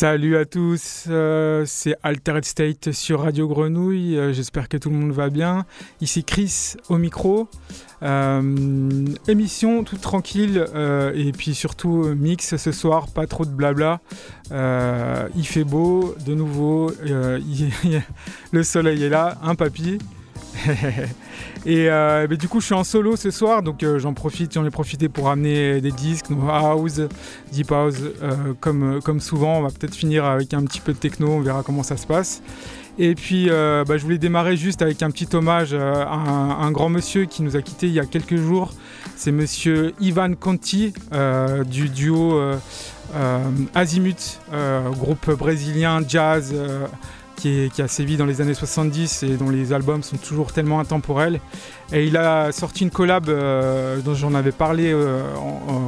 Salut à tous, euh, c'est Altered State sur Radio Grenouille, euh, j'espère que tout le monde va bien. Ici Chris au micro. Euh, émission toute tranquille et puis surtout mix ce soir, pas trop de blabla. il fait beau de nouveau, le soleil est là, un papy. et euh, du coup, je suis en solo ce soir, donc euh, j'en profite, j'en ai profité pour amener des disques, house, deep house, euh, comme, comme souvent. On va peut-être finir avec un petit peu de techno, on verra comment ça se passe. Et puis, bah, je voulais démarrer juste avec un petit hommage à un, grand monsieur qui nous a quittés il y a quelques jours. C'est monsieur Ivan Conti du duo Azimut, groupe brésilien jazz qui, a sévi dans les années 70 et dont les albums sont toujours tellement intemporels. Et il a sorti une collab euh, dont j'en avais parlé euh,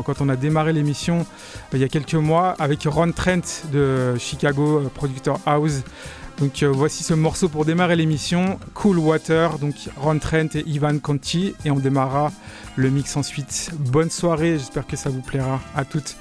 quand on a démarré l'émission euh, il y a quelques mois avec Ron Trent de Chicago, producteur house. Donc voici ce morceau pour démarrer l'émission, Cool Water, donc Ron Trent et Ivan Conti, et on démarrera le mix ensuite. Bonne soirée, j'espère que ça vous plaira. À toutes.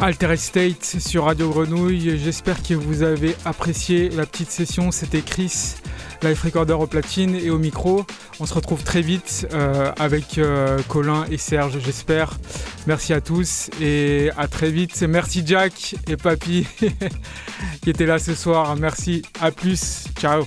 Alter State sur Radio Grenouille. J'espère que vous avez apprécié la petite session. C'était Chris, Life Recorder au platine et au micro. On se retrouve très vite euh, avec euh, Colin et Serge, j'espère. Merci à tous et à très vite. Merci Jack et Papy qui étaient là ce soir. Merci. À plus. Ciao.